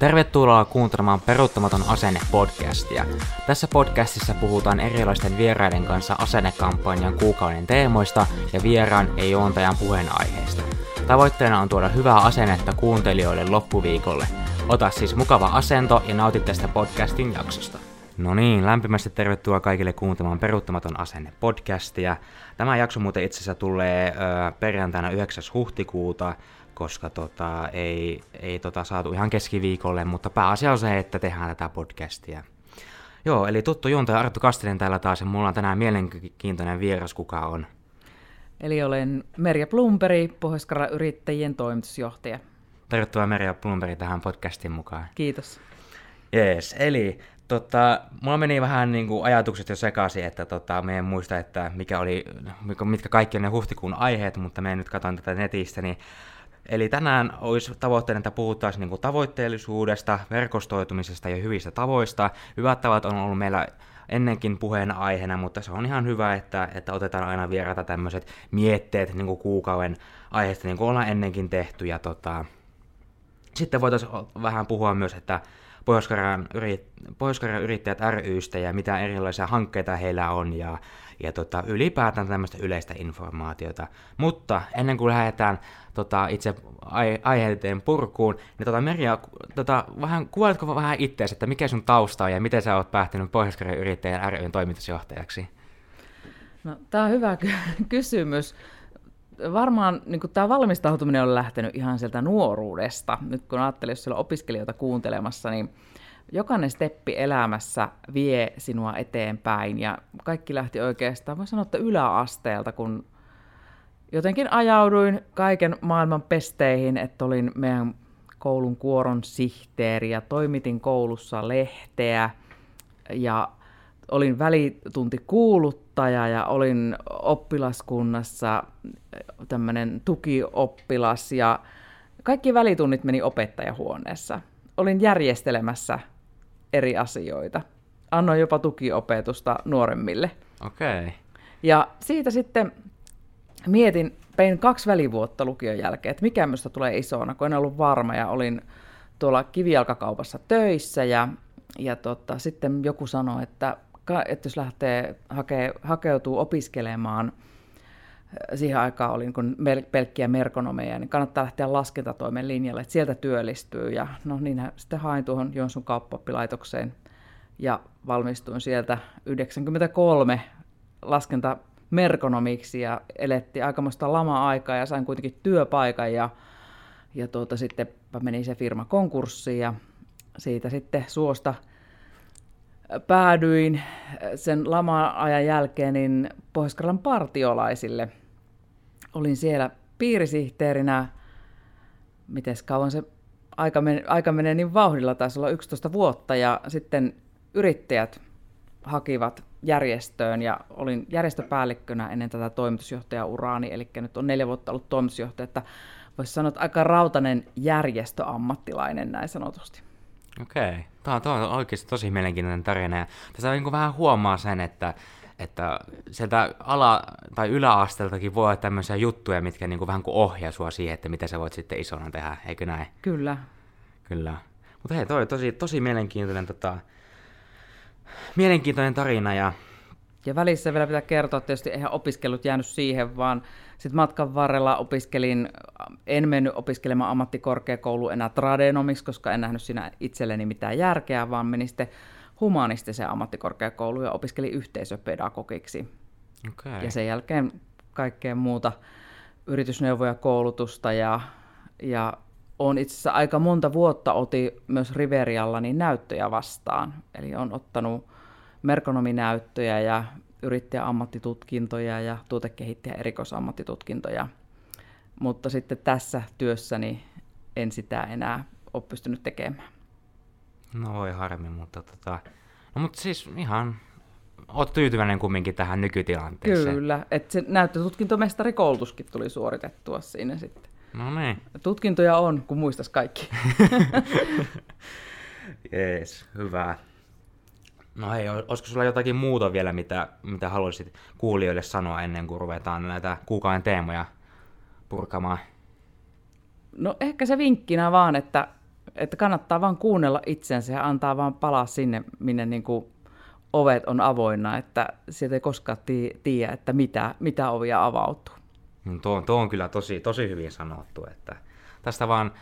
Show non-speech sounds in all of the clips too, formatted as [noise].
Tervetuloa kuuntelemaan Peruuttamaton asenne podcastia. Tässä podcastissa puhutaan erilaisten vieraiden kanssa asennekampanjan kuukauden teemoista ja vieraan ja juontajan puheenaiheista. Tavoitteena on tuoda hyvää asennetta kuuntelijoille loppuviikolle. Ota siis mukava asento ja nauti tästä podcastin jaksosta. No niin, lämpimästi tervetuloa kaikille kuuntelemaan Peruuttamaton asenne podcastia. Tämä jakso muuten itse asiassa tulee ö, perjantaina 9. huhtikuuta, koska tota, ei, ei tota, saatu ihan keskiviikolle, mutta pääasia on se, että tehdään tätä podcastia. Joo, eli tuttu juontaja Arttu Kastinen täällä taas, ja mulla on tänään mielenkiintoinen vieras, kuka on. Eli olen Merja Plumperi, pohjois yrittäjien toimitusjohtaja. Tervetuloa Merja Plumperi tähän podcastin mukaan. Kiitos. Jees, eli tota, mulla meni vähän niin kuin ajatukset jo sekaisin, että tota, me en muista, että mikä oli, mitkä kaikki on ne huhtikuun aiheet, mutta me nyt katson tätä netistä, niin Eli tänään olisi tavoitteena, että puhuttaisiin niin tavoitteellisuudesta, verkostoitumisesta ja hyvistä tavoista. Hyvät tavat on ollut meillä ennenkin puheen aiheena, mutta se on ihan hyvä, että, että otetaan aina vierata tämmöiset mietteet niin kuukauden aiheesta, niin kuin ollaan ennenkin tehty. Ja tota... Sitten voitaisiin vähän puhua myös, että Pohjois-Karjalan, yrit, pohjois yrittäjät rystä ja mitä erilaisia hankkeita heillä on ja, ja tota, ylipäätään tämmöistä yleistä informaatiota. Mutta ennen kuin lähdetään tota, itse aiheiden purkuun, niin tota, Merja, tota, vähän, kuvailetko vähän itseäsi, että mikä sun tausta on ja miten sä oot päättänyt pohjois yrittäjän ryn toimitusjohtajaksi? No, tämä on hyvä kysymys. Varmaan niin tämä valmistautuminen on lähtenyt ihan sieltä nuoruudesta. Nyt kun ajattelin, jos siellä on opiskelijoita kuuntelemassa, niin jokainen steppi elämässä vie sinua eteenpäin ja kaikki lähti oikeastaan, voi sanoa, että yläasteelta, kun jotenkin ajauduin kaiken maailman pesteihin, että olin meidän koulun kuoron sihteeri ja toimitin koulussa lehteä ja olin välituntikuuluttaja ja olin oppilaskunnassa tämmöinen tukioppilas ja kaikki välitunnit meni opettajahuoneessa. Olin järjestelemässä eri asioita. Annoin jopa tukiopetusta nuoremmille. Okei. Okay. Ja siitä sitten mietin, pein kaksi välivuotta lukion jälkeen, että mikä minusta tulee isona, kun en ollut varma ja olin tuolla kivijalkakaupassa töissä ja, ja tota, sitten joku sanoi, että, että jos lähtee hake, hakeutuu opiskelemaan, siihen aikaan olin kun pelkkiä merkonomeja, niin kannattaa lähteä laskentatoimen linjalle, että sieltä työllistyy. Ja no niin, sitten hain tuohon Joensuun kauppappilaitokseen ja valmistuin sieltä 93 laskenta merkonomiksi ja elettiin aikamoista lama-aikaa ja sain kuitenkin työpaikan ja, ja tuota, sitten meni se firma konkurssiin ja siitä sitten suosta päädyin sen lama-ajan jälkeen niin pohjois partiolaisille. Olin siellä piirisihteerinä, miten kauan se aika, men- aika menee niin vauhdilla, taisi olla 11 vuotta, ja sitten yrittäjät hakivat järjestöön ja olin järjestöpäällikkönä ennen tätä toimitusjohtajauraani, eli nyt on neljä vuotta ollut toimitusjohtaja, että voisi sanoa, että aika rautainen järjestöammattilainen näin sanotusti. Okei, okay. tämä on, tämä on oikeasti tosi mielenkiintoinen tarina ja tässä niin vähän huomaa sen, että että sieltä ala- tai yläasteeltakin voi olla tämmöisiä juttuja, mitkä niin kuin vähän kuin ohjaa sua siihen, että mitä sä voit sitten isona tehdä, eikö näin? Kyllä. Kyllä. Mutta hei, toi tosi, tosi mielenkiintoinen tota, mielenkiintoinen tarina. Ja... ja välissä vielä pitää kertoa, että tietysti eihän opiskelut jäänyt siihen, vaan sitten matkan varrella opiskelin, en mennyt opiskelemaan ammattikorkeakoulu enää tradenomiksi, koska en nähnyt siinä itselleni mitään järkeä, vaan menin sitten humanistiseen ammattikorkeakouluun ja opiskelin yhteisöpedagogiksi. Okay. Ja sen jälkeen kaikkea muuta yritysneuvoja, koulutusta ja, ja on itse asiassa aika monta vuotta oti myös Riverialla niin näyttöjä vastaan. Eli on ottanut merkonominäyttöjä ja yrittäjäammattitutkintoja ja tuotekehittäjä erikoisammattitutkintoja. Mutta sitten tässä työssäni en sitä enää ole pystynyt tekemään. No voi harmi, mutta tota... No mutta siis ihan oot tyytyväinen kumminkin tähän nykytilanteeseen. Kyllä, että se näyttötutkintomestarikoulutuskin tuli suoritettua siinä sitten. No niin. Tutkintoja on, kun muistas kaikki. [laughs] Jees, hyvä. No hei, olisiko sulla jotakin muuta vielä, mitä, mitä haluaisit kuulijoille sanoa ennen kuin ruvetaan näitä kuukauden teemoja purkamaan? No ehkä se vinkkinä vaan, että Että kannattaa vaan kuunnella itsensä ja antaa vaan palaa sinne, minne niin kuin ovet on avoinna, että sieltä ei koskaan tiedä, että mitä, mitä ovia avautuu. Mm, tuo, tuo on kyllä tosi, tosi hyvin sanottu, että tästä vaan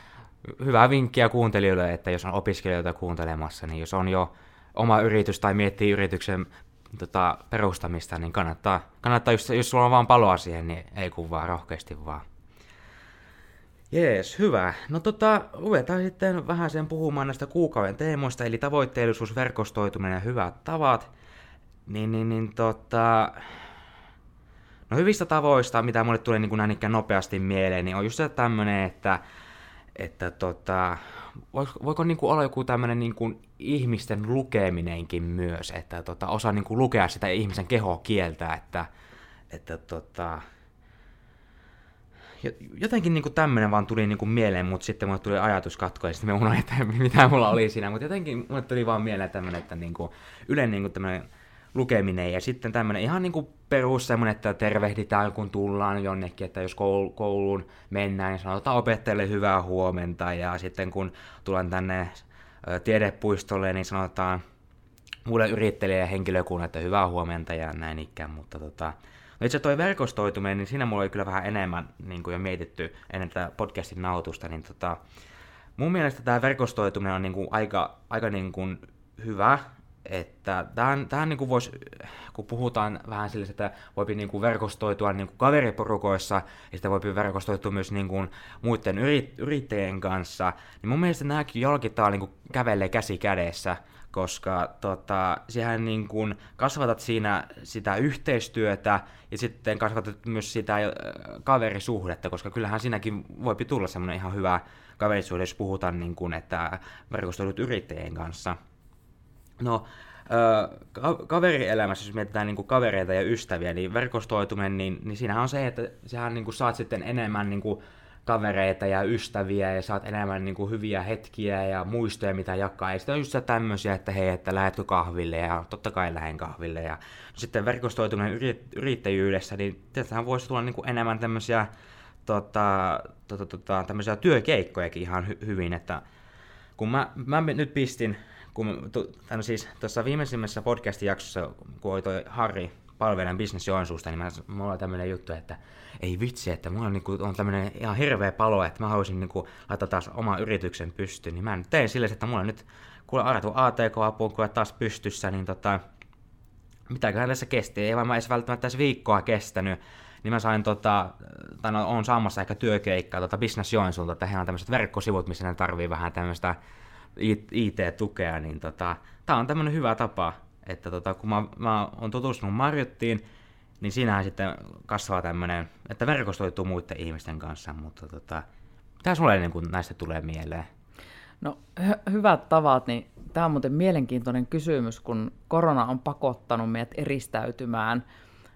hyvää vinkkiä kuuntelijoille, että jos on opiskelijoita kuuntelemassa, niin jos on jo oma yritys tai miettii yrityksen tota, perustamista, niin kannattaa, kannattaa jos, jos sulla on vaan paloa siihen, niin ei kun vaan rohkeasti vaan. Jees, hyvä. No tota, ruvetaan sitten vähän sen puhumaan näistä kuukauden teemoista, eli tavoitteellisuus, verkostoituminen ja hyvät tavat. Niin, niin, niin tota... No hyvistä tavoista, mitä mulle tulee niin näin nopeasti mieleen, niin on just se tämmönen, että, että tota, voiko, voiko niin kuin olla joku tämmöinen niin kuin ihmisten lukeminenkin myös, että tota, osaa niin kuin lukea sitä ihmisen kehokieltä, että, että tota, jotenkin niin tämmöinen vaan tuli niin kuin mieleen, mutta sitten mulle tuli ajatuskatko ja sitten me unohdin, että [laughs] mitä mulla oli siinä, mutta jotenkin mulle tuli vaan mieleen tämmöinen, että niin kuin, yleinen niin kuin tämmöinen lukeminen ja sitten tämmöinen ihan niin kuin perus semmoinen, että tervehditään kun tullaan jonnekin, että jos kouluun mennään, niin sanotaan opettajalle hyvää huomenta ja sitten kun tulen tänne tiedepuistolle, niin sanotaan muille yrittäjille ja henkilökunnalle, että hyvää huomenta ja näin ikään, mutta tota, No itse toi verkostoituminen, niin siinä mulla oli kyllä vähän enemmän niin kuin jo mietitty ennen tätä podcastin nautusta, niin tota, mun mielestä tämä verkostoituminen on niin kuin aika, aika niin kuin hyvä, että tähän, tähän niin kuin voisi, kun puhutaan vähän sille, että voi niin kuin verkostoitua niin kuin kaveriporukoissa, ja sitä voi verkostoitua myös niin kuin muiden yrit, yrittäjien kanssa, niin mun mielestä nämäkin tavalla niin kävelee käsi kädessä, koska tota, siihen niin kuin kasvatat siinä sitä yhteistyötä ja sitten kasvatat myös sitä äh, kaverisuhdetta, koska kyllähän siinäkin voi tulla semmoinen ihan hyvä kaverisuhde, jos puhutaan niin kuin, että verkostoidut yrittäjien kanssa. No, ka- kaverielämässä, jos mietitään niin kuin kavereita ja ystäviä, niin verkostoituminen, niin, niin siinähän on se, että sähän niin kuin saat sitten enemmän niin kuin kavereita ja ystäviä ja saat enemmän niin kuin hyviä hetkiä ja muistoja, mitä jakaa. Ja sitten on just tämmöisiä, että hei, että lähetkö kahville ja totta kai lähden kahville. Ja sitten verkostoituminen yrittäjyydessä, niin tietysti voisi tulla niin kuin enemmän tämmöisiä tota, tota, tota, tämmöisiä työkeikkojakin ihan hy- hyvin, että kun mä, mä nyt pistin, kun no siis tuossa viimeisimmässä podcast-jaksossa, kun oli toi Harri palvelen Business Joensuusta, niin mä, mulla on tämmöinen juttu, että ei vitsi, että mulla on, niin on tämmöinen ihan hirveä palo, että mä haluaisin niin laittaa taas oma yrityksen pystyyn, niin mä nyt tein silleen, että mulla on nyt kuule aratu ATK-apuun, kuule taas pystyssä, niin tota, mitäköhän tässä kesti, ei varmaan edes välttämättä edes viikkoa kestänyt, niin mä sain tota, tai no, on saamassa ehkä työkeikkaa tota Business Joensuulta, että heillä on tämmöiset verkkosivut, missä ne tarvii vähän tämmöistä IT-tukea, niin tota, tää on tämmöinen hyvä tapa, että tota, kun mä, mä oon tutustunut Marjottiin, niin siinähän sitten kasvaa tämmöinen, että verkostoituu muiden ihmisten kanssa, mutta tota, mitä sulle niin kun näistä tulee mieleen? No hy- hyvät tavat, niin tämä on muuten mielenkiintoinen kysymys, kun korona on pakottanut meidät eristäytymään.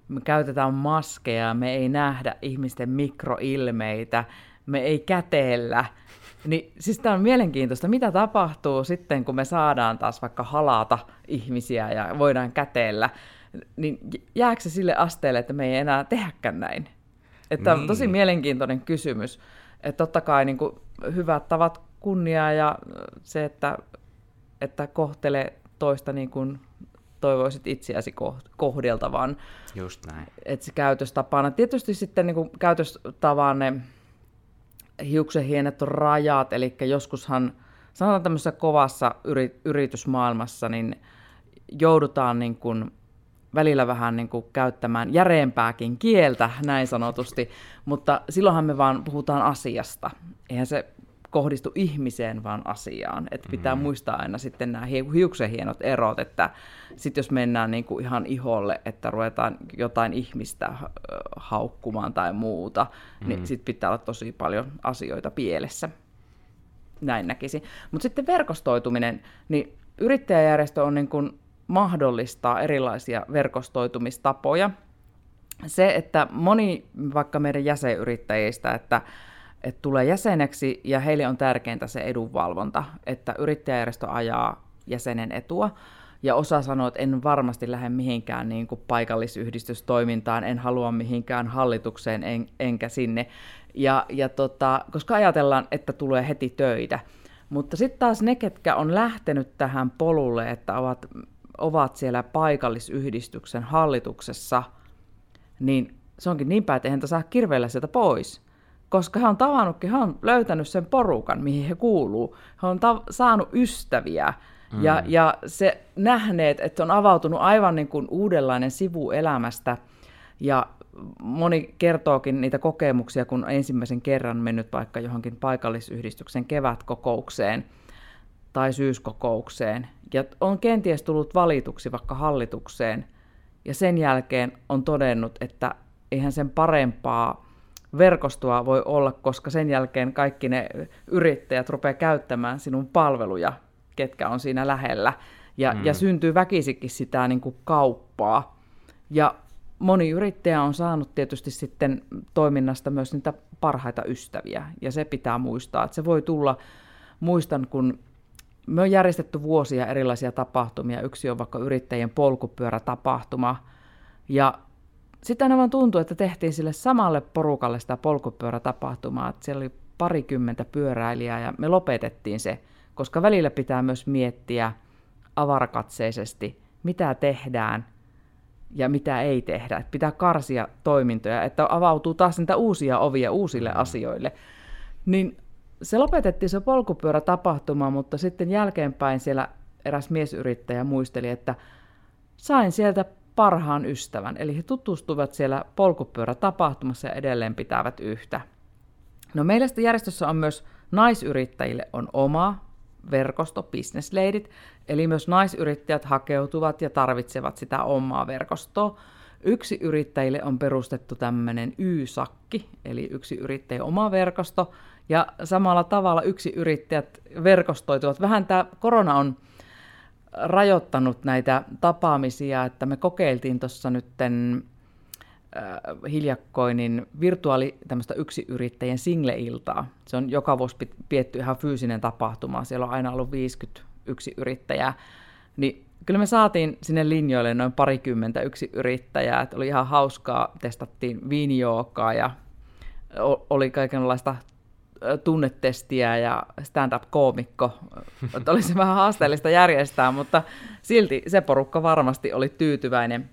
Me käytetään maskeja, me ei nähdä ihmisten mikroilmeitä, me ei käteellä. Niin, siis tämä on mielenkiintoista, mitä tapahtuu sitten, kun me saadaan taas vaikka halata ihmisiä ja voidaan käteellä niin jääkö se sille asteelle, että me ei enää tehäkään näin? Että niin. on tosi niin. mielenkiintoinen kysymys. Että totta kai niin kuin, hyvät tavat kunniaa ja se, että, että kohtele toista niin kuin toivoisit itseäsi kohdeltavan. Just näin. Että se käytöstapana. Tietysti sitten niin kuin käytöstavan ne hiuksen hienet rajat, eli joskushan sanotaan tämmöisessä kovassa yritysmaailmassa, niin joudutaan niin kuin välillä vähän niin kuin käyttämään järeempääkin kieltä, näin sanotusti, mutta silloinhan me vaan puhutaan asiasta. Eihän se kohdistu ihmiseen, vaan asiaan. Että pitää mm. muistaa aina sitten nämä hiuksen hienot erot, että sitten jos mennään niin kuin ihan iholle, että ruvetaan jotain ihmistä haukkumaan tai muuta, niin mm. niin sitten pitää olla tosi paljon asioita pielessä. Näin näkisin. Mutta sitten verkostoituminen, niin yrittäjäjärjestö on niin kuin mahdollistaa erilaisia verkostoitumistapoja. Se, että moni vaikka meidän jäsenyrittäjistä, että, että tulee jäseneksi ja heille on tärkeintä se edunvalvonta, että yrittäjäjärjestö ajaa jäsenen etua, ja osa sanoo, että en varmasti lähde mihinkään niin kuin paikallisyhdistystoimintaan, en halua mihinkään hallitukseen en, enkä sinne. Ja, ja tota, koska ajatellaan, että tulee heti töitä. Mutta sitten taas ne, ketkä on lähtenyt tähän polulle, että ovat, ovat siellä paikallisyhdistyksen hallituksessa, niin se onkin niin päin, että eihän saa kirveellä sieltä pois. Koska he on tavannutkin, he on löytänyt sen porukan, mihin he kuuluu. He on ta- saanut ystäviä mm. ja, ja se nähneet, että on avautunut aivan niin kuin uudenlainen sivu elämästä. Ja moni kertookin niitä kokemuksia, kun ensimmäisen kerran mennyt vaikka johonkin paikallisyhdistyksen kevätkokoukseen tai syyskokoukseen. Ja on kenties tullut valituksi vaikka hallitukseen. Ja sen jälkeen on todennut, että eihän sen parempaa verkostoa voi olla, koska sen jälkeen kaikki ne yrittäjät rupeaa käyttämään sinun palveluja, ketkä on siinä lähellä. Ja, mm. ja syntyy väkisikin sitä niin kuin kauppaa. Ja moni yrittäjä on saanut tietysti sitten toiminnasta myös niitä parhaita ystäviä. Ja se pitää muistaa, että se voi tulla, muistan kun me on järjestetty vuosia erilaisia tapahtumia. Yksi on vaikka yrittäjien polkupyörätapahtuma. Ja sitten aina vaan tuntuu, että tehtiin sille samalle porukalle sitä polkupyörätapahtumaa, että siellä oli parikymmentä pyöräilijää ja me lopetettiin se, koska välillä pitää myös miettiä avarakatseisesti, mitä tehdään ja mitä ei tehdä. Että pitää karsia toimintoja, että avautuu taas niitä uusia ovia uusille mm. asioille. Niin se lopetettiin se polkupyörätapahtuma, mutta sitten jälkeenpäin siellä eräs miesyrittäjä muisteli, että sain sieltä parhaan ystävän. Eli he tutustuvat siellä polkupyörätapahtumassa ja edelleen pitävät yhtä. No meillä järjestössä on myös naisyrittäjille on oma verkosto, business leidit, eli myös naisyrittäjät hakeutuvat ja tarvitsevat sitä omaa verkostoa. Yksi yrittäjille on perustettu tämmöinen Y-sakki, eli yksi yrittäjä oma verkosto, ja samalla tavalla yksi yrittäjät verkostoituvat. Vähän tämä korona on rajoittanut näitä tapaamisia, että me kokeiltiin tuossa nytten äh, hiljakkoin niin virtuaali tämmöistä yksiyrittäjien single-iltaa. Se on joka vuosi pietty ihan fyysinen tapahtuma. Siellä on aina ollut 50 yksiyrittäjää. Niin kyllä me saatiin sinne linjoille noin parikymmentä yksi yrittäjää. Että oli ihan hauskaa, testattiin viinijookaa ja oli kaikenlaista tunnetestiä ja stand-up-koomikko. Oli se vähän haasteellista järjestää, mutta silti se porukka varmasti oli tyytyväinen,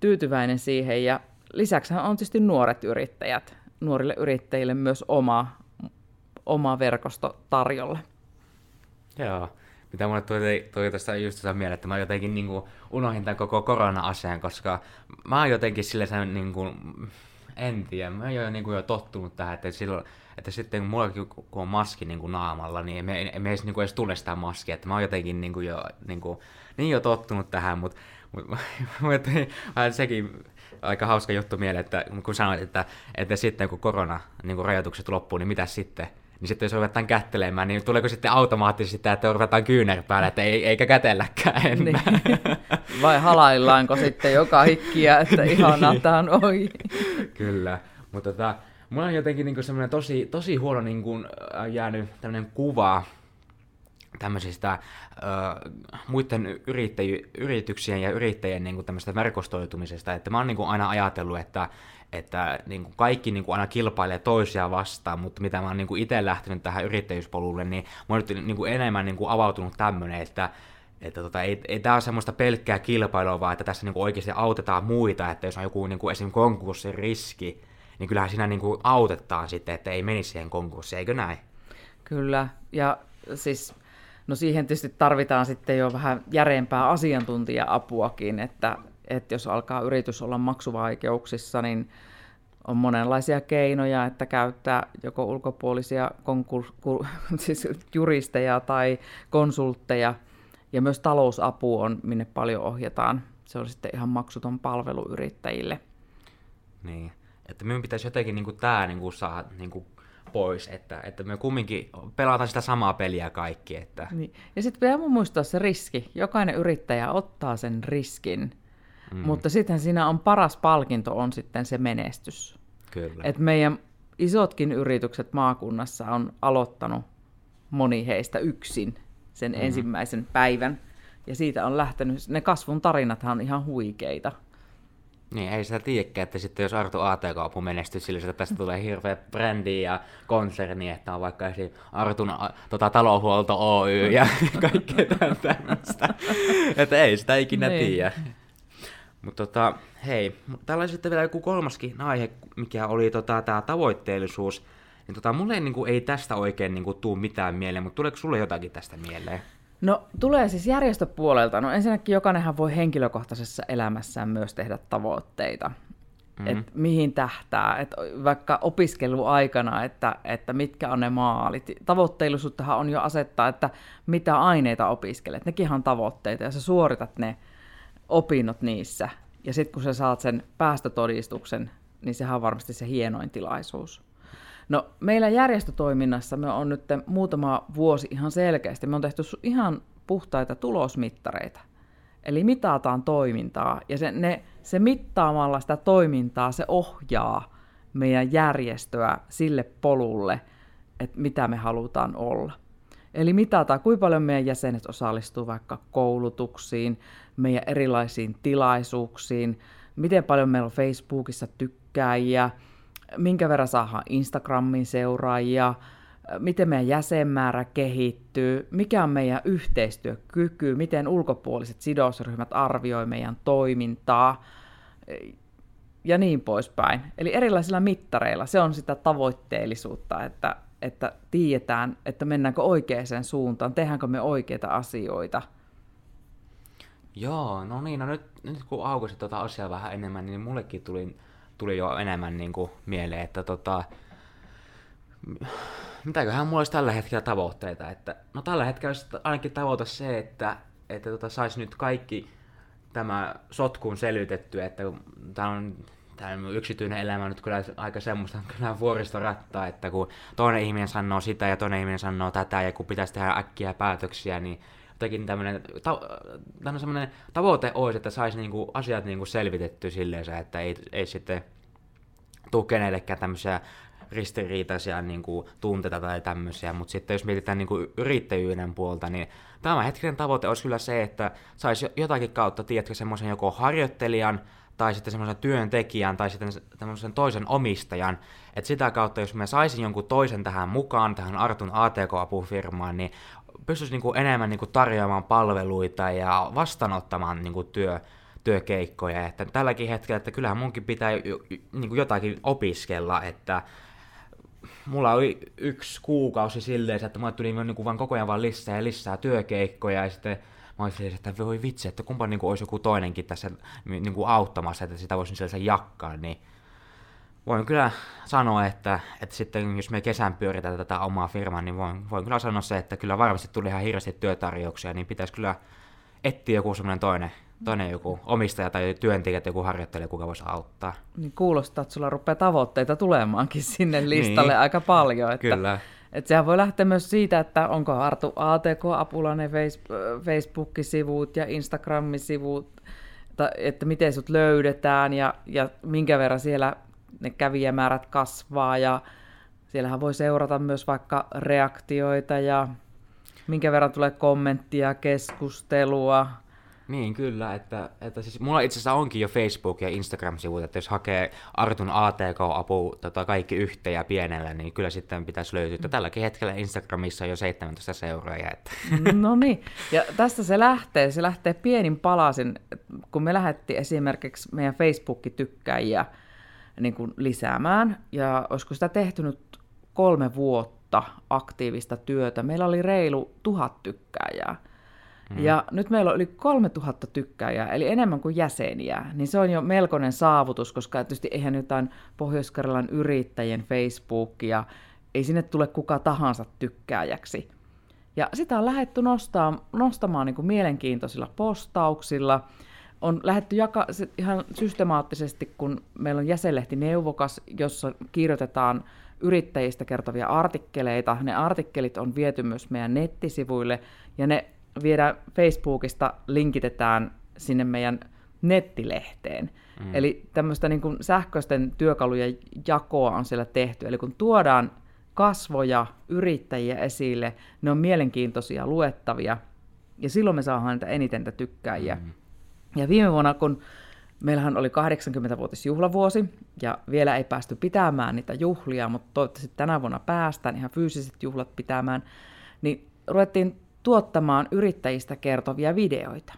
tyytyväinen siihen. Ja lisäksi on tietysti nuoret yrittäjät. Nuorille yrittäjille myös oma, oma verkosto tarjolla. Joo. Mitä mulle tuli, tuli tästä just sitä mieleen, että mä jotenkin niin unohdin tämän koko korona-asian, koska mä oon jotenkin sille niin kuin, en tiedä, mä oon jo, niin kuin jo tottunut tähän, että silloin että sitten kun mullakin kun on maski niin kuin naamalla, niin me, me ei niin kuin edes tunne sitä maskia, että mä oon jotenkin niin kuin jo, niin kuin, niin jo tottunut tähän, mutta mut, mut, [laughs] vähän sekin aika hauska juttu mieleen, että kun sanoit, että, että sitten kun korona niin kuin rajoitukset loppuu, niin mitä sitten? Niin sitten jos ruvetaan kättelemään, niin tuleeko sitten automaattisesti sitä, että ruvetaan kyynärpäällä, että ei, eikä kätelläkään enää? Niin. [laughs] Vai halaillaanko sitten joka hikkiä, että ihanaa, tämä on ohi? Kyllä, mutta tota, mulla on jotenkin niin semmoinen tosi, tosi huono niin kuin, äh, jäänyt tämmöinen kuva tämmöisistä äh, muiden yrittäj- yrityksien ja yrittäjien niin kuin tämmöistä verkostoitumisesta, että mä oon niin kuin aina ajatellut, että, että niin kuin kaikki niin kuin aina kilpailee toisia vastaan, mutta mitä mä oon niin itse lähtenyt tähän yrittäjyyspolulle, niin mä oon nyt niin kuin enemmän niin kuin avautunut tämmöinen, että että tota, ei, ei tämä ole semmoista pelkkää kilpailua, vaan että tässä niinku oikeasti autetaan muita, että jos on joku niinku esim. konkurssin riski, niin kyllähän siinä niin kuin autetaan sitten, että ei menisi siihen konkurssiin, eikö näin? Kyllä, ja siis no siihen tietysti tarvitaan sitten jo vähän järeempää asiantuntija-apuakin, että, että jos alkaa yritys olla maksuvaikeuksissa, niin on monenlaisia keinoja, että käyttää joko ulkopuolisia konkur- [laughs] siis juristeja tai konsultteja, ja myös talousapu on, minne paljon ohjataan. Se on sitten ihan maksuton palvelu yrittäjille. Niin että minun pitäisi jotenkin niin kuin, tämä niin kuin, saada niin kuin, pois, että, että me kumminkin pelataan sitä samaa peliä kaikki. Että... Niin. Ja sitten pitää muistaa se riski. Jokainen yrittäjä ottaa sen riskin, mm. mutta sitten siinä on paras palkinto on sitten se menestys. Kyllä. Et meidän isotkin yritykset maakunnassa on aloittanut moni heistä yksin sen mm-hmm. ensimmäisen päivän. Ja siitä on lähtenyt, ne kasvun tarinathan on ihan huikeita. Niin, ei sitä tiedäkään, että sitten jos Arto AT-kaupu menestyy sillä, että tästä tulee hirveä brändi ja konserni, että on vaikka esim. Artun a, tota, talohuolto Oy ja [laughs] kaikkea tämmöistä. että ei sitä ikinä niin. tiedä. Mutta tota, hei, täällä on sitten vielä joku kolmaskin aihe, mikä oli tota, tämä tavoitteellisuus. Niin tota, mulle ei, niinku, ei tästä oikein niinku, tuu mitään mieleen, mutta tuleeko sulle jotakin tästä mieleen? No tulee siis järjestöpuolelta. No ensinnäkin jokainenhan voi henkilökohtaisessa elämässään myös tehdä tavoitteita. Mm-hmm. Että mihin tähtää, että vaikka opiskeluaikana, että, että mitkä on ne maalit. Tavoitteellisuuttahan on jo asettaa, että mitä aineita opiskelet. Nekin on tavoitteita ja sä suoritat ne opinnot niissä. Ja sitten kun sä saat sen päästötodistuksen, niin sehän on varmasti se hienoin tilaisuus. No meillä järjestötoiminnassa me on nyt muutama vuosi ihan selkeästi, me on tehty ihan puhtaita tulosmittareita. Eli mitataan toimintaa ja se, ne, se mittaamalla sitä toimintaa se ohjaa meidän järjestöä sille polulle, että mitä me halutaan olla. Eli mitataan, kuinka paljon meidän jäsenet osallistuu vaikka koulutuksiin, meidän erilaisiin tilaisuuksiin, miten paljon meillä on Facebookissa tykkääjiä, minkä verran saadaan Instagramin seuraajia, miten meidän jäsenmäärä kehittyy, mikä on meidän yhteistyökyky, miten ulkopuoliset sidosryhmät arvioi meidän toimintaa ja niin poispäin. Eli erilaisilla mittareilla se on sitä tavoitteellisuutta, että, että tiedetään, että mennäänkö oikeaan suuntaan, tehdäänkö me oikeita asioita. Joo, no niin, no nyt, nyt kun aukosit tuota asiaa vähän enemmän, niin mullekin tuli tuli jo enemmän niin kuin mieleen, että tota, mitäköhän mulla olisi tällä hetkellä tavoitteita, että no tällä hetkellä olisi ainakin tavoite se, että, että tota, saisi nyt kaikki tämä sotkuun selvitetty, että tämä on tämä yksityinen elämä nyt kyllä aika semmoista kyllä vuoristorattaa, että kun toinen ihminen sanoo sitä ja toinen ihminen sanoo tätä ja kun pitäisi tehdä äkkiä päätöksiä, niin jotenkin tämmöinen, ta, semmoinen tavoite olisi, että saisi niinku asiat niinku selvitetty silleen, että ei, ei sitten tule kenellekään tämmöisiä ristiriitaisia niin kuin, tunteita tai tämmöisiä, mutta sitten jos mietitään niin kuin, yrittäjyyden puolta, niin tämä hetkinen tavoite olisi kyllä se, että saisi jotakin kautta, tiedätkö, semmoisen joko harjoittelijan tai sitten semmoisen työntekijän tai sitten tämmöisen toisen omistajan, että sitä kautta, jos me saisin jonkun toisen tähän mukaan, tähän Artun ATK-apufirmaan, niin pystyisi niin kuin enemmän niin kuin tarjoamaan palveluita ja vastaanottamaan niin kuin työ, työkeikkoja. Että tälläkin hetkellä, että kyllähän munkin pitää niin kuin jotakin opiskella, että mulla oli yksi kuukausi silleen, että mulle tuli niin kuin vaan koko ajan vaan lisää ja lisää työkeikkoja ja sitten mä olisin että voi vitsi, että kumpa niin kuin olisi joku toinenkin tässä niin kuin auttamassa, että sitä voisin sellaisen jakkaa, niin voin kyllä sanoa, että, että sitten jos me kesän pyöritään tätä omaa firmaa, niin voin, voin kyllä sanoa se, että kyllä varmasti tuli ihan hirveästi työtarjouksia, niin pitäisi kyllä etsiä joku semmoinen toinen, toinen joku omistaja tai työntekijä, joku harjoittelija, kuka voisi auttaa. Niin kuulostaa, että sulla rupeaa tavoitteita tulemaankin sinne listalle niin, aika paljon. Että, kyllä. Että sehän voi lähteä myös siitä, että onko Artu ATK Apulainen Facebook-sivut ja Instagram-sivut, että miten sut löydetään ja, ja minkä verran siellä ne kävijämäärät kasvaa ja siellähän voi seurata myös vaikka reaktioita ja minkä verran tulee kommenttia, keskustelua. Niin, kyllä. Että, että siis mulla itse asiassa onkin jo Facebook- ja Instagram-sivut, että jos hakee Artun ATK-apu tota, kaikki yhteen ja pienellä, niin kyllä sitten pitäisi löytyä. Että tälläkin hetkellä Instagramissa on jo 17 seuraajaa. Että. [laughs] No niin, ja tästä se lähtee. Se lähtee pienin palasin, kun me lähdettiin esimerkiksi meidän Facebook-tykkäjiä niin kuin lisäämään, ja olisiko sitä tehty nyt kolme vuotta, aktiivista työtä. Meillä oli reilu tuhat tykkääjää. Mm. Ja nyt meillä on yli 3000 tykkääjää, eli enemmän kuin jäseniä. Niin se on jo melkoinen saavutus, koska tietysti eihän jotain pohjois yrittäjien Facebookia, ei sinne tule kuka tahansa tykkääjäksi. Ja sitä on lähdetty nostaa, nostamaan niin kuin mielenkiintoisilla postauksilla. On lähdetty jaka- ihan systemaattisesti, kun meillä on jäsenlehti Neuvokas, jossa kirjoitetaan yrittäjistä kertovia artikkeleita. Ne artikkelit on viety myös meidän nettisivuille ja ne viedään Facebookista, linkitetään sinne meidän nettilehteen. Mm. Eli tämmöistä niin kuin sähköisten työkalujen jakoa on siellä tehty. Eli kun tuodaan kasvoja, yrittäjiä esille, ne on mielenkiintoisia, luettavia, ja silloin me saadaan niitä eniten tykkääjiä. Mm. Ja viime vuonna, kun Meillähän oli 80-vuotisjuhlavuosi ja vielä ei päästy pitämään niitä juhlia, mutta toivottavasti tänä vuonna päästään ihan fyysiset juhlat pitämään. Niin ruvettiin tuottamaan yrittäjistä kertovia videoita.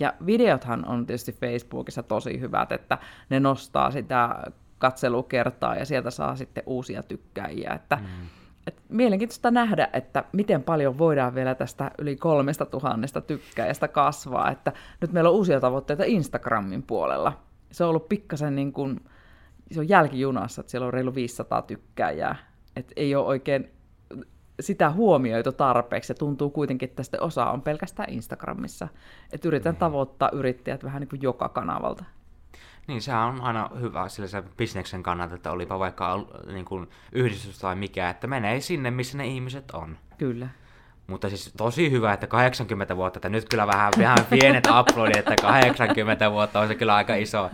Ja videothan on tietysti Facebookissa tosi hyvät, että ne nostaa sitä katselukertaa ja sieltä saa sitten uusia tykkäjiä. Että, mm. et mielenkiintoista nähdä, että miten paljon voidaan vielä tästä yli kolmesta tuhannesta tykkäjästä kasvaa. Että nyt meillä on uusia tavoitteita Instagramin puolella. Se on ollut pikkasen niin kuin, se on jälkijunassa, että siellä on reilu 500 tykkäjää. Että ei ole oikein sitä huomioitu tarpeeksi. Ja tuntuu kuitenkin, että tästä osa on pelkästään Instagramissa. Että yritän mm. tavoittaa yrittäjät vähän niin kuin joka kanavalta. Niin, sehän on aina hyvä sillä se bisneksen kannalta, että olipa vaikka niin kuin yhdistys tai mikä, että menee sinne, missä ne ihmiset on. Kyllä. Mutta siis tosi hyvä, että 80 vuotta, että nyt kyllä vähän, vähän pienet uploadit, että 80 vuotta on se kyllä aika iso,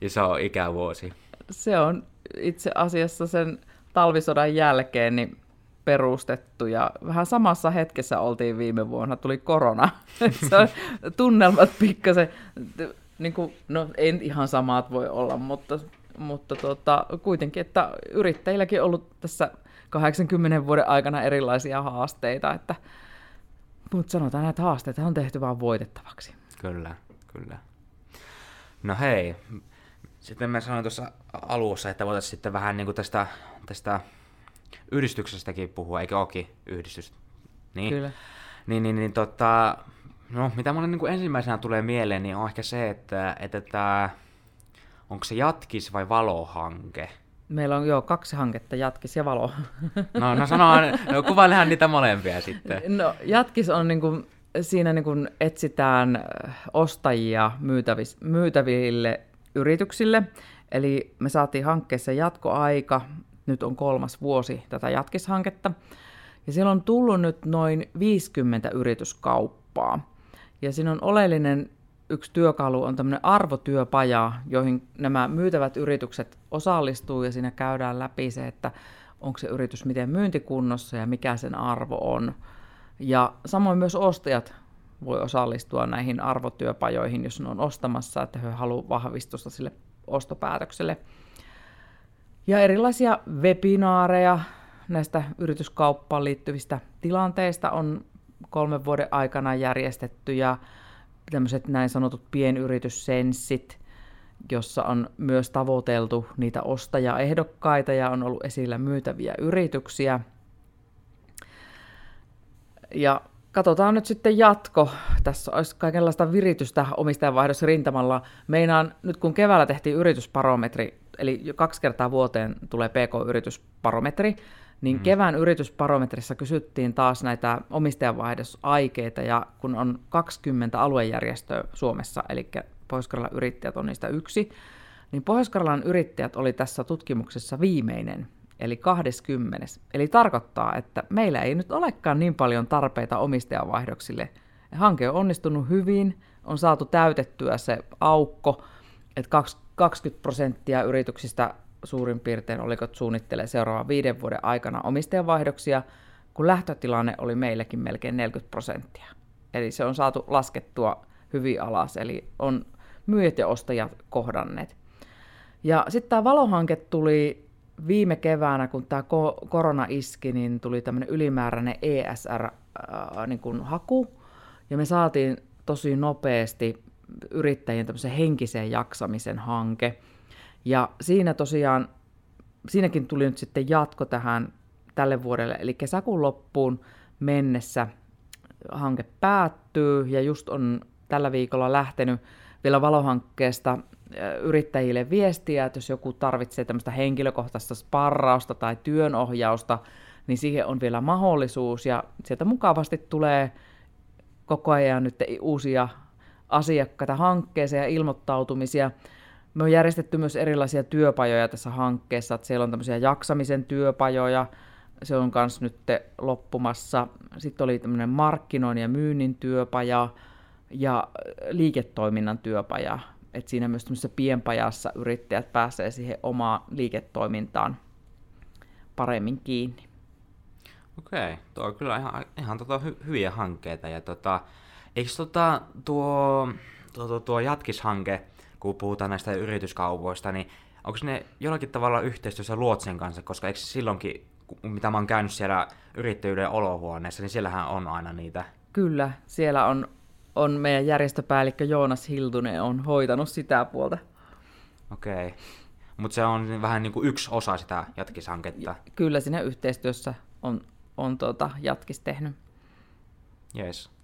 iso ikävuosi. Se on itse asiassa sen talvisodan jälkeen, niin perustettu ja vähän samassa hetkessä oltiin viime vuonna, tuli korona. [laughs] tunnelmat pikkasen, niin kuin, no ei ihan samat voi olla, mutta, mutta tota, kuitenkin, että yrittäjilläkin ollut tässä 80 vuoden aikana erilaisia haasteita, että, mutta sanotaan, että haasteita on tehty vaan voitettavaksi. Kyllä, kyllä. No hei, sitten mä sanoin tuossa alussa, että voitaisiin sitten vähän niin kuin tästä, tästä yhdistyksestäkin puhua, eikö olekin yhdistys? Niin. Kyllä. Niin, niin, niin tota, no, mitä mulle niin kuin ensimmäisenä tulee mieleen, niin on ehkä se, että, että tämä, onko se Jatkis vai Valo-hanke? Meillä on jo kaksi hanketta, Jatkis ja Valo. [laughs] No, no sano, no, kuvailehan niitä molempia sitten. No, Jatkis on niin kuin, siinä niin kuin etsitään ostajia myytävis, myytäville yrityksille. Eli me saatiin hankkeessa jatkoaika nyt on kolmas vuosi tätä jatkishanketta. Ja siellä on tullut nyt noin 50 yrityskauppaa. Ja siinä on oleellinen yksi työkalu on tämmöinen arvotyöpaja, joihin nämä myytävät yritykset osallistuu ja siinä käydään läpi se, että onko se yritys miten myyntikunnossa ja mikä sen arvo on. Ja samoin myös ostajat voi osallistua näihin arvotyöpajoihin, jos ne on ostamassa, että he haluavat vahvistusta sille ostopäätökselle ja erilaisia webinaareja näistä yrityskauppaan liittyvistä tilanteista on kolmen vuoden aikana järjestetty ja tämmöiset näin sanotut pienyrityssenssit, jossa on myös tavoiteltu niitä ostajaehdokkaita ja on ollut esillä myytäviä yrityksiä. Ja katsotaan nyt sitten jatko. Tässä olisi kaikenlaista viritystä omistajavaihdossa rintamalla. Meinaan, nyt kun keväällä tehtiin yritysparometri eli kaksi kertaa vuoteen tulee PK-yritysparometri, niin mm. kevään yritysparometrissa kysyttiin taas näitä omistajanvaihdosaikeita, ja kun on 20 aluejärjestöä Suomessa, eli pohjois yrittäjät on niistä yksi, niin pohjois yrittäjät oli tässä tutkimuksessa viimeinen, eli 20. Eli tarkoittaa, että meillä ei nyt olekaan niin paljon tarpeita omistajavaihdoksille. Hanke on onnistunut hyvin, on saatu täytettyä se aukko, että 20 prosenttia yrityksistä suurin piirtein oliko suunnittelee seuraavan viiden vuoden aikana omistajanvaihdoksia, kun lähtötilanne oli meillekin melkein 40 prosenttia. Eli se on saatu laskettua hyvin alas, eli on myyjät ja ostajat kohdanneet. Ja sitten tämä valohanke tuli viime keväänä, kun tämä korona iski, niin tuli tämmöinen ylimääräinen ESR-haku, niin ja me saatiin tosi nopeasti yrittäjien henkisen jaksamisen hanke. Ja siinä tosiaan, siinäkin tuli nyt sitten jatko tähän tälle vuodelle, eli kesäkuun loppuun mennessä hanke päättyy ja just on tällä viikolla lähtenyt vielä valohankkeesta yrittäjille viestiä, että jos joku tarvitsee tämmöistä henkilökohtaista sparrausta tai työnohjausta, niin siihen on vielä mahdollisuus ja sieltä mukavasti tulee koko ajan nyt uusia asiakkaita hankkeeseen ja ilmoittautumisia. Me on järjestetty myös erilaisia työpajoja tässä hankkeessa, että siellä on tämmöisiä jaksamisen työpajoja, se on myös nyt loppumassa. Sitten oli tämmöinen markkinoinnin ja myynnin työpaja ja liiketoiminnan työpaja. että siinä myös tämmöisessä pienpajassa yrittäjät pääsee siihen omaan liiketoimintaan paremmin kiinni. Okei, tuo on kyllä ihan, ihan tota hy, hyviä hankkeita. Ja tota, Eikö tota, tuo, tuo, tuo, tuo jatkishanke, kun puhutaan näistä yrityskaupoista, niin onko ne jollakin tavalla yhteistyössä Luotsen kanssa, koska eikö silloinkin, mitä mä oon käynyt siellä yrittäjyyden olohuoneessa, niin siellähän on aina niitä. Kyllä, siellä on, on meidän järjestöpäällikkö Joonas Hiltunen on hoitanut sitä puolta. Okei. Okay. Mutta se on vähän niin kuin yksi osa sitä jatkishanketta. Kyllä siinä yhteistyössä on, on tuota, jatkis tehnyt. Yes.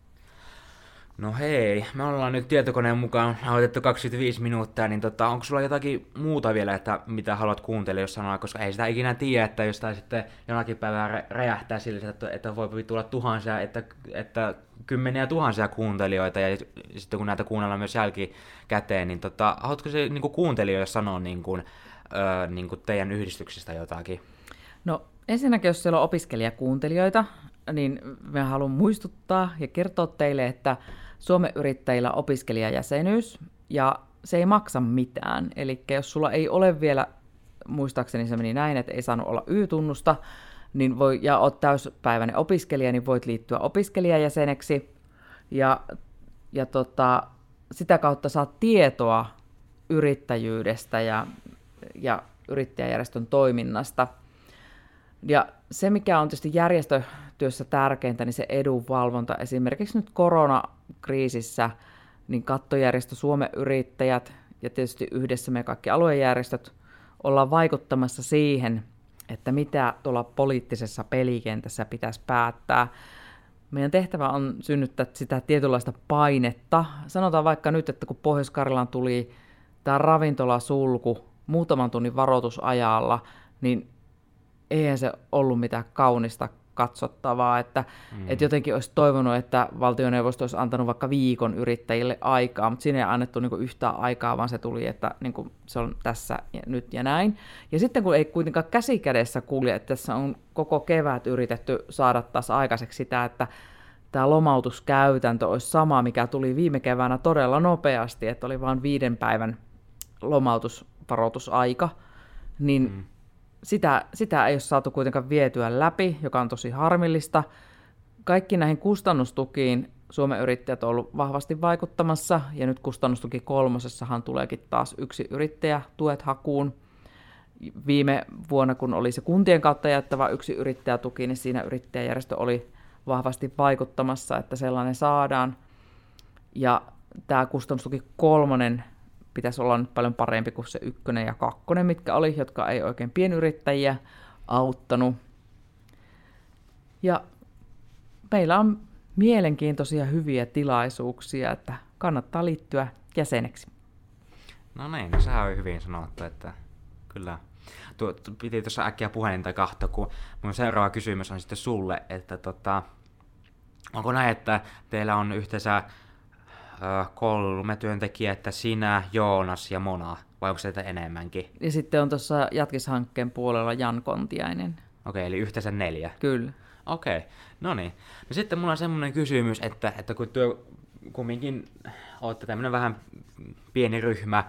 No hei, me ollaan nyt tietokoneen mukaan aloitettu 25 minuuttia, niin tota, onko sulla jotakin muuta vielä, että mitä haluat kuuntella, jos sanoa, koska ei sitä ikinä tiedä, että jos tämä sitten jonakin päivänä räjähtää sillä, että, että voi tulla tuhansia, että, että kymmeniä tuhansia kuuntelijoita, ja sitten kun näitä kuunnellaan myös jälkikäteen, niin tota, haluatko se niin kuin kuuntelijoille sanoa niin kuin, niin kuin teidän yhdistyksestä jotakin? No ensinnäkin, jos siellä on opiskelijakuuntelijoita, niin mä haluan muistuttaa ja kertoa teille, että Suomen yrittäjillä opiskelijajäsenyys, ja se ei maksa mitään. Eli jos sulla ei ole vielä, muistaakseni se meni näin, että ei saanut olla Y-tunnusta, niin voi, ja olet täyspäiväinen opiskelija, niin voit liittyä opiskelijajäseneksi. Ja, ja tota, sitä kautta saat tietoa yrittäjyydestä ja, ja yrittäjäjärjestön toiminnasta. Ja se, mikä on tietysti järjestötyössä tärkeintä, niin se edunvalvonta. Esimerkiksi nyt koronakriisissä, niin kattojärjestö Suomen yrittäjät ja tietysti yhdessä me kaikki aluejärjestöt ollaan vaikuttamassa siihen, että mitä tuolla poliittisessa pelikentässä pitäisi päättää. Meidän tehtävä on synnyttää sitä tietynlaista painetta. Sanotaan vaikka nyt, että kun pohjois tuli tämä ravintolasulku muutaman tunnin varoitusajalla, niin eihän se ollut mitään kaunista katsottavaa, että mm. et jotenkin olisi toivonut, että valtioneuvosto olisi antanut vaikka viikon yrittäjille aikaa, mutta siinä ei annettu niinku yhtään aikaa, vaan se tuli, että niinku se on tässä ja nyt ja näin. Ja sitten kun ei kuitenkaan käsi kädessä kulje, että tässä on koko kevät yritetty saada taas aikaiseksi sitä, että tämä lomautuskäytäntö olisi sama, mikä tuli viime keväänä todella nopeasti, että oli vain viiden päivän lomautusvaroitusaika, niin mm sitä, sitä ei ole saatu kuitenkaan vietyä läpi, joka on tosi harmillista. Kaikki näihin kustannustukiin Suomen yrittäjät on ollut vahvasti vaikuttamassa, ja nyt kustannustuki kolmosessahan tuleekin taas yksi yrittäjä tuet hakuun. Viime vuonna, kun oli se kuntien kautta jättävä yksi yrittäjätuki, niin siinä yrittäjäjärjestö oli vahvasti vaikuttamassa, että sellainen saadaan. Ja tämä kustannustuki kolmonen pitäisi olla nyt paljon parempi kuin se ykkönen ja kakkonen, mitkä oli, jotka ei oikein pienyrittäjiä auttanut. Ja meillä on mielenkiintoisia hyviä tilaisuuksia, että kannattaa liittyä jäseneksi. No niin, no sehän on hyvin sanottu, että kyllä. Tuo, piti tuossa äkkiä puhelinta kahta, kun mun seuraava kysymys on sitten sulle, että tota, onko näin, että teillä on yhteensä kolme työntekijää, että sinä, Joonas ja Mona, vai onko se enemmänkin? Ja sitten on tuossa jatkishankkeen puolella Jan Kontiainen. Okei, eli yhteensä neljä. Kyllä. Okei, no niin. No sitten mulla on semmoinen kysymys, että, että kun työ kumminkin olette tämmöinen vähän pieni ryhmä,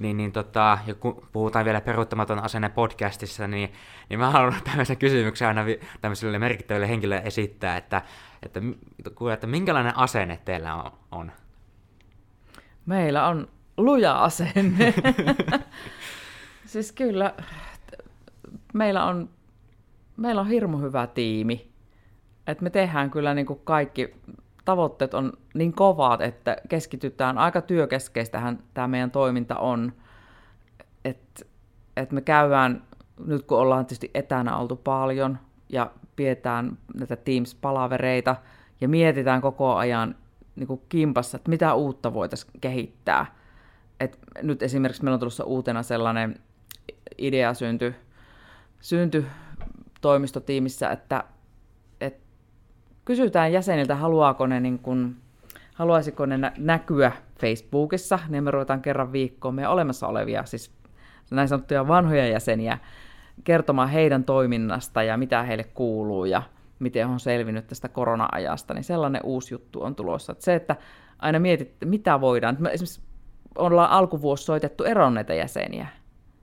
niin, niin tota, ja kun puhutaan vielä peruuttamaton asenne podcastissa, niin, niin mä haluan [laughs] tämmöisen kysymyksen aina tämmöiselle merkittäville henkilöille esittää, että, että, että, että minkälainen asenne teillä on? on? Meillä on luja asenne. [laughs] siis kyllä, meillä on, meillä on hirmu hyvä tiimi. Et me tehdään kyllä niin kuin kaikki, tavoitteet on niin kovat, että keskitytään, aika työkeskeistähän tämä meidän toiminta on. Että et me käydään, nyt kun ollaan tietysti etänä oltu paljon ja pidetään näitä Teams-palavereita ja mietitään koko ajan niin kuin kimpassa, että mitä uutta voitaisiin kehittää. Et nyt esimerkiksi meillä on tulossa uutena sellainen idea synty, synty toimistotiimissä, että, että kysytään jäseniltä, haluaako ne niin kuin, haluaisiko ne näkyä Facebookissa, niin me ruvetaan kerran viikkoon meidän olemassa olevia, siis näin sanottuja vanhoja jäseniä, kertomaan heidän toiminnasta ja mitä heille kuuluu ja miten on selvinnyt tästä korona-ajasta, niin sellainen uusi juttu on tulossa. Että se, että aina mietit, mitä voidaan. Me esimerkiksi ollaan alkuvuosi soitettu eronneita jäseniä.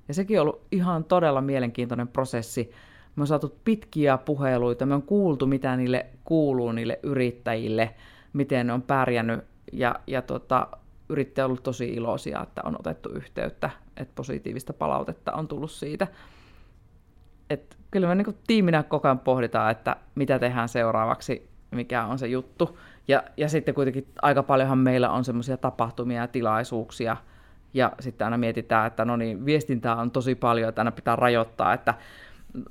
Ja sekin on ollut ihan todella mielenkiintoinen prosessi. Me on saatu pitkiä puheluita, me on kuultu, mitä niille kuuluu, niille yrittäjille, miten ne on pärjännyt. Ja, ja tota, yrittäjät ollut tosi iloisia, että on otettu yhteyttä, että positiivista palautetta on tullut siitä. Et kyllä me niin tiiminä koko ajan pohditaan, että mitä tehdään seuraavaksi, mikä on se juttu. Ja, ja sitten kuitenkin aika paljonhan meillä on semmoisia tapahtumia ja tilaisuuksia, ja sitten aina mietitään, että no niin, viestintää on tosi paljon, että aina pitää rajoittaa, että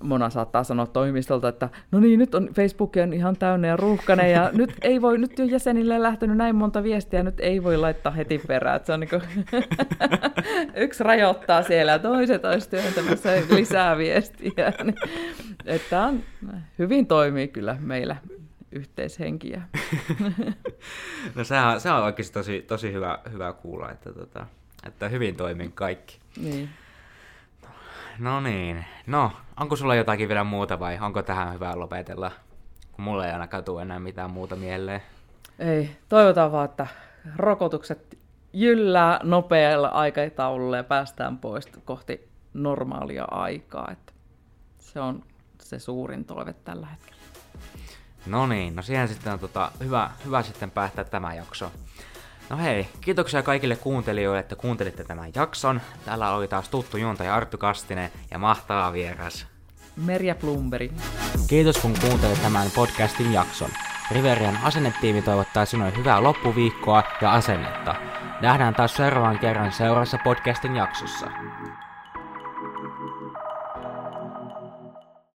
Mona saattaa sanoa toimistolta, että no niin, nyt on Facebook on ihan täynnä ja ruuhkainen ja [laughs] nyt ei voi, nyt on jäsenille lähtenyt näin monta viestiä, nyt ei voi laittaa heti perään. Että se on niin kuin, [laughs] yksi rajoittaa siellä ja toiset olisi työntämässä lisää viestiä. [laughs] Niin, että on, hyvin toimii kyllä meillä yhteishenkiä. no se on, se on oikeasti tosi, tosi hyvä, hyvä kuulla, että, tota, että hyvin toimii kaikki. Niin. No niin. No, onko sulla jotakin vielä muuta vai onko tähän hyvä lopetella? Kun mulla ei ainakaan tule enää mitään muuta mieleen. Ei, toivotaan vaan, että rokotukset jyllää nopealla aikataululla ja päästään pois kohti normaalia aikaa. Että se on se suurin toive tällä hetkellä. No niin, no siihen sitten on tota, hyvä, hyvä sitten päättää tämä jakso. No hei, kiitoksia kaikille kuuntelijoille, että kuuntelitte tämän jakson. Täällä oli taas tuttu juontaja Arttu Kastinen ja mahtava vieras. Merja Plumberi. Kiitos kun kuuntelit tämän podcastin jakson. Riverian asennetiimi toivottaa sinulle hyvää loppuviikkoa ja asennetta. Nähdään taas seuraavan kerran seuraavassa podcastin jaksossa.